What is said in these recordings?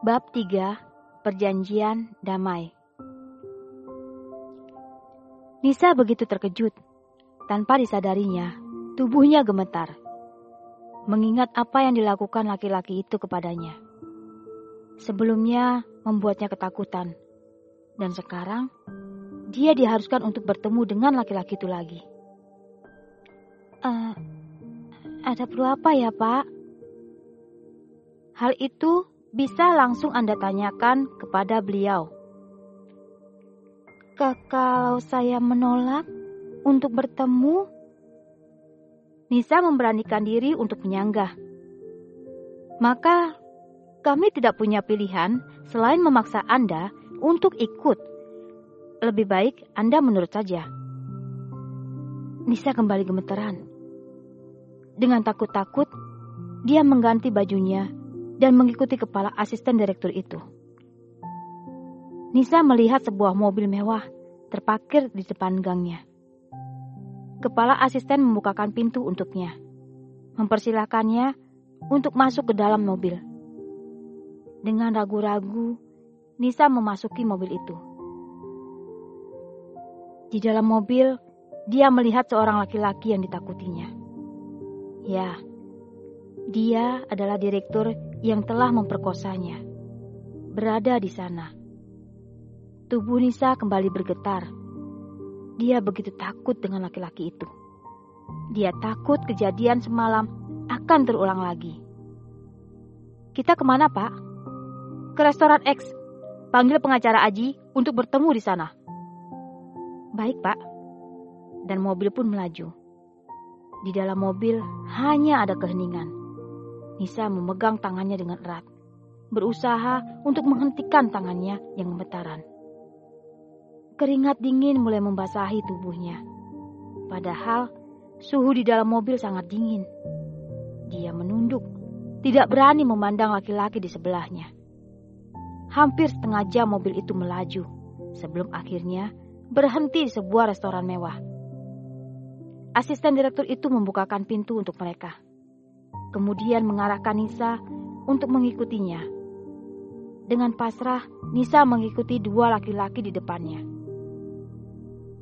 Bab 3 Perjanjian Damai Nisa begitu terkejut. Tanpa disadarinya, tubuhnya gemetar. Mengingat apa yang dilakukan laki-laki itu kepadanya. Sebelumnya membuatnya ketakutan. Dan sekarang, dia diharuskan untuk bertemu dengan laki-laki itu lagi. Uh, ada perlu apa ya, Pak? Hal itu bisa langsung Anda tanyakan kepada beliau. Kalau saya menolak untuk bertemu, Nisa memberanikan diri untuk menyanggah. Maka kami tidak punya pilihan selain memaksa Anda untuk ikut. Lebih baik Anda menurut saja. Nisa kembali gemeteran. Dengan takut-takut, dia mengganti bajunya dan mengikuti kepala asisten direktur itu. Nisa melihat sebuah mobil mewah terparkir di depan gangnya. Kepala asisten membukakan pintu untuknya, mempersilahkannya untuk masuk ke dalam mobil. Dengan ragu-ragu, Nisa memasuki mobil itu. Di dalam mobil, dia melihat seorang laki-laki yang ditakutinya. Ya, dia adalah direktur yang telah memperkosanya. Berada di sana. Tubuh Nisa kembali bergetar. Dia begitu takut dengan laki-laki itu. Dia takut kejadian semalam akan terulang lagi. Kita ke mana, Pak? Ke restoran X. Panggil pengacara Aji untuk bertemu di sana. Baik, Pak. Dan mobil pun melaju. Di dalam mobil hanya ada keheningan. Nisa memegang tangannya dengan erat, berusaha untuk menghentikan tangannya yang gemetaran. Keringat dingin mulai membasahi tubuhnya. Padahal suhu di dalam mobil sangat dingin. Dia menunduk, tidak berani memandang laki-laki di sebelahnya. Hampir setengah jam mobil itu melaju sebelum akhirnya berhenti di sebuah restoran mewah. Asisten direktur itu membukakan pintu untuk mereka kemudian mengarahkan Nisa untuk mengikutinya. Dengan pasrah, Nisa mengikuti dua laki-laki di depannya.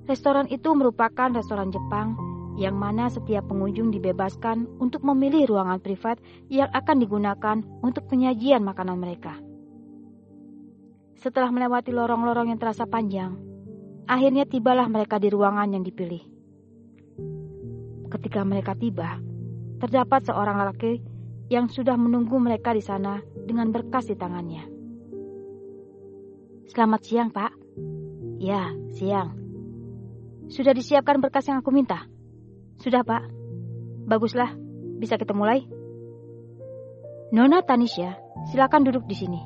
Restoran itu merupakan restoran Jepang yang mana setiap pengunjung dibebaskan untuk memilih ruangan privat yang akan digunakan untuk penyajian makanan mereka. Setelah melewati lorong-lorong yang terasa panjang, akhirnya tibalah mereka di ruangan yang dipilih. Ketika mereka tiba, terdapat seorang laki yang sudah menunggu mereka di sana dengan berkas di tangannya. Selamat siang, Pak. Ya, siang. Sudah disiapkan berkas yang aku minta? Sudah, Pak. Baguslah, bisa kita mulai? Nona Tanisha, silakan duduk di sini.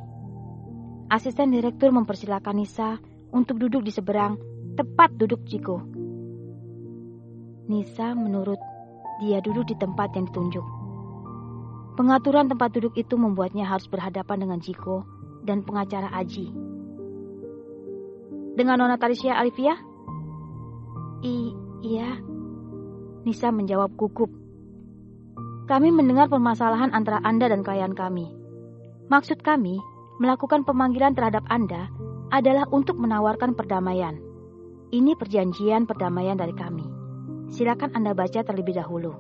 Asisten direktur mempersilahkan Nisa untuk duduk di seberang, tepat duduk Jiko. Nisa menurut dia duduk di tempat yang ditunjuk. Pengaturan tempat duduk itu membuatnya harus berhadapan dengan Jiko dan pengacara Aji. Dengan Nona Talisha Alivia? I iya. Nisa menjawab gugup. Kami mendengar permasalahan antara Anda dan klien kami. Maksud kami, melakukan pemanggilan terhadap Anda adalah untuk menawarkan perdamaian. Ini perjanjian perdamaian dari kami. Silakan Anda baca terlebih dahulu.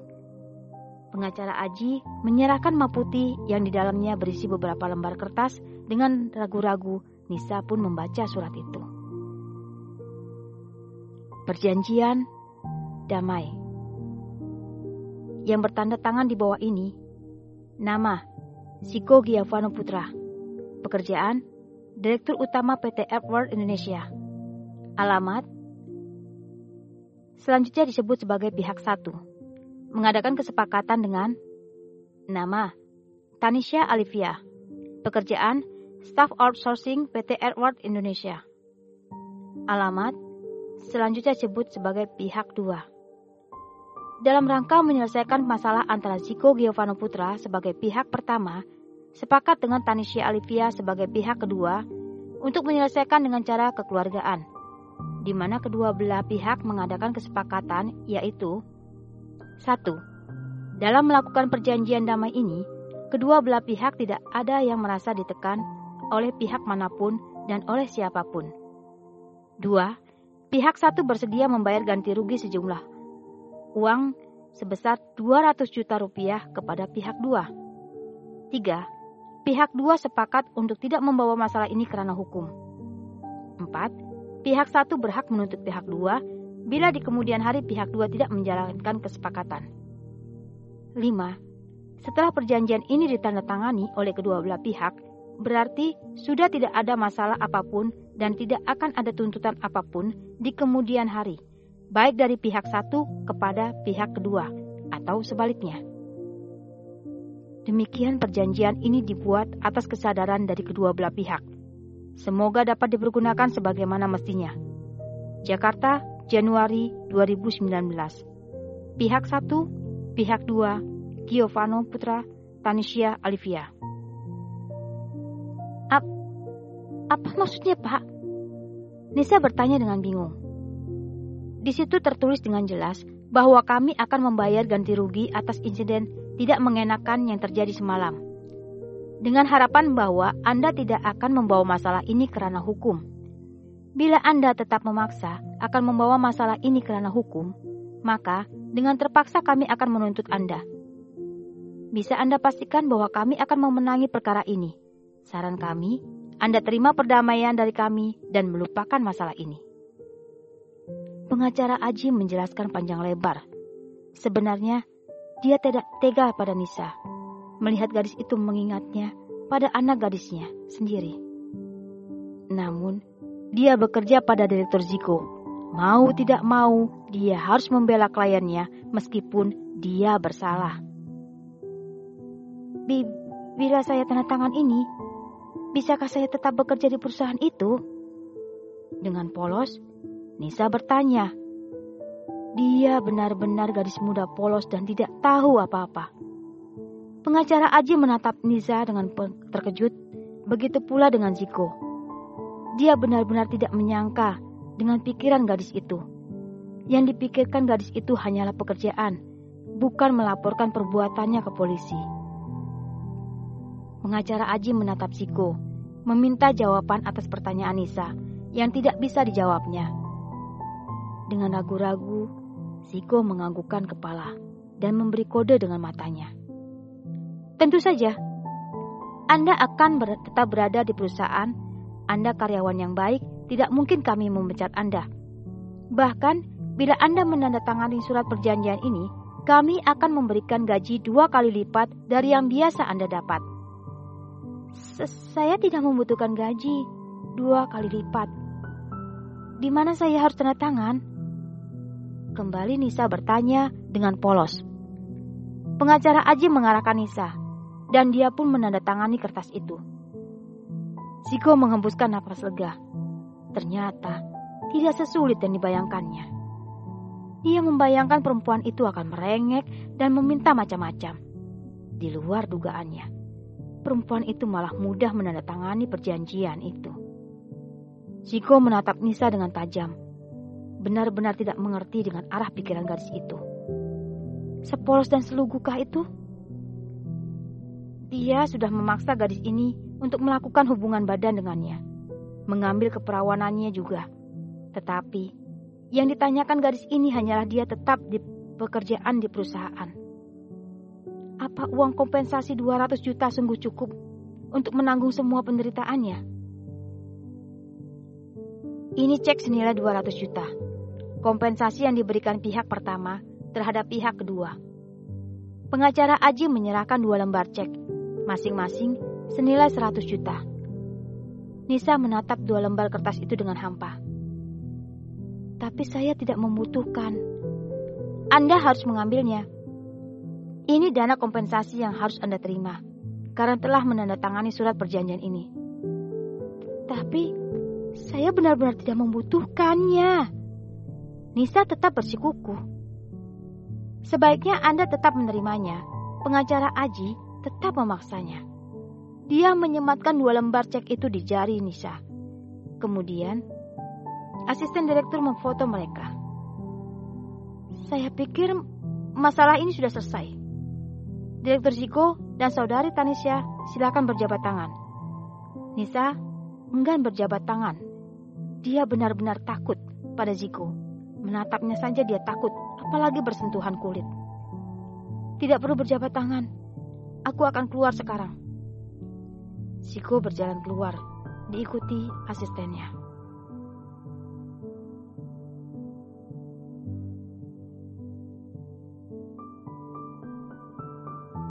Pengacara Aji menyerahkan map yang di dalamnya berisi beberapa lembar kertas dengan ragu-ragu Nisa pun membaca surat itu. Perjanjian damai. Yang bertanda tangan di bawah ini, nama Siko Giavano Putra, pekerjaan Direktur Utama PT Edward Indonesia, alamat selanjutnya disebut sebagai pihak satu, mengadakan kesepakatan dengan nama Tanisha Alivia, pekerjaan Staff Outsourcing PT Edward Indonesia. Alamat selanjutnya disebut sebagai pihak dua. Dalam rangka menyelesaikan masalah antara Ziko Giovanni Putra sebagai pihak pertama, sepakat dengan Tanisha Alivia sebagai pihak kedua untuk menyelesaikan dengan cara kekeluargaan di mana kedua belah pihak mengadakan kesepakatan yaitu satu, Dalam melakukan perjanjian damai ini, kedua belah pihak tidak ada yang merasa ditekan oleh pihak mana pun dan oleh siapa pun. Dua, pihak satu bersedia membayar ganti rugi sejumlah uang sebesar 200 juta rupiah kepada pihak dua. Tiga, pihak dua sepakat untuk tidak membawa masalah ini kerana hukum. Empat, pihak satu berhak menuntut pihak dua bila di kemudian hari pihak dua tidak menjalankan kesepakatan. Lima, setelah perjanjian ini ditandatangani oleh kedua belah pihak, berarti sudah tidak ada masalah apa pun dan tidak akan ada tuntutan apa pun di kemudian hari baik dari pihak satu kepada pihak kedua atau sebaliknya. Demikian perjanjian ini dibuat atas kesadaran dari kedua belah pihak. Semoga dapat dipergunakan sebagaimana mestinya. Jakarta, Januari 2019. Pihak satu, pihak dua, Giovanno Putra, Tanisha Alivia. Ap, apa maksudnya, Pak? Nisa bertanya dengan bingung. Di situ tertulis dengan jelas bahwa kami akan membayar ganti rugi atas insiden tidak mengenakan yang terjadi semalam. Dengan harapan bahwa Anda tidak akan membawa masalah ini kerana hukum. Bila Anda tetap memaksa akan membawa masalah ini kerana hukum, maka dengan terpaksa kami akan menuntut Anda. Bisa Anda pastikan bahwa kami akan memenangi perkara ini. Saran kami, Anda terima perdamaian dari kami dan melupakan masalah ini. Pengacara Aji menjelaskan panjang lebar. Sebenarnya, dia tidak tega pada Nisa. Melihat gadis itu mengingatnya pada anak gadisnya sendiri. Namun, dia bekerja pada Direktur Ziko. Mau tidak mau, dia harus membela kliennya meskipun dia bersalah. Bi bila saya tanda tangan ini, bisakah saya tetap bekerja di perusahaan itu? Dengan polos, Nisa bertanya. Dia benar-benar gadis muda polos dan tidak tahu apa-apa. Pengacara Aji menatap Nisa dengan terkejut, begitu pula dengan Ziko. Dia benar-benar tidak menyangka dengan pikiran gadis itu. Yang dipikirkan gadis itu hanyalah pekerjaan, bukan melaporkan perbuatannya ke polisi. Pengacara Aji menatap Ziko, meminta jawaban atas pertanyaan Nisa yang tidak bisa dijawabnya. Dengan ragu-ragu, Ziko menganggukkan kepala dan memberi kode dengan matanya. Tentu saja, Anda akan ber tetap berada di perusahaan. Anda karyawan yang baik, tidak mungkin kami memecat Anda. Bahkan, bila Anda menandatangani surat perjanjian ini, kami akan memberikan gaji dua kali lipat dari yang biasa Anda dapat. Saya tidak membutuhkan gaji dua kali lipat. Di mana saya harus tanda tangan? Kembali Nisa bertanya dengan polos. Pengacara Aji mengarahkan Nisa, dan dia pun menandatangani kertas itu. Siko menghembuskan napas lega. Ternyata tidak sesulit yang dibayangkannya. Dia membayangkan perempuan itu akan merengek dan meminta macam-macam. Di luar dugaannya, perempuan itu malah mudah menandatangani perjanjian itu. Siko menatap Nisa dengan tajam benar-benar tidak mengerti dengan arah pikiran gadis itu. Sepolos dan selugukah itu? Dia sudah memaksa gadis ini untuk melakukan hubungan badan dengannya, mengambil keperawanannya juga. Tetapi yang ditanyakan gadis ini hanyalah dia tetap di pekerjaan di perusahaan. Apa uang kompensasi 200 juta sungguh cukup untuk menanggung semua penderitaannya? Ini cek senilai 200 juta kompensasi yang diberikan pihak pertama terhadap pihak kedua. Pengacara Aji menyerahkan dua lembar cek, masing-masing senilai 100 juta. Nisa menatap dua lembar kertas itu dengan hampa. Tapi saya tidak membutuhkan. Anda harus mengambilnya. Ini dana kompensasi yang harus Anda terima karena telah menandatangani surat perjanjian ini. Tapi saya benar-benar tidak membutuhkannya. Nisa tetap bersikukuh. Sebaiknya Anda tetap menerimanya. Pengacara Aji tetap memaksanya. Dia menyematkan dua lembar cek itu di jari Nisa. Kemudian, asisten direktur memfoto mereka. Saya pikir masalah ini sudah selesai. Direktur Ziko dan saudari Tanisha silakan berjabat tangan. Nisa enggan berjabat tangan. Dia benar-benar takut pada Ziko. Menatapnya saja dia takut, apalagi bersentuhan kulit. Tidak perlu berjabat tangan. Aku akan keluar sekarang. Ziko berjalan keluar, diikuti asistennya.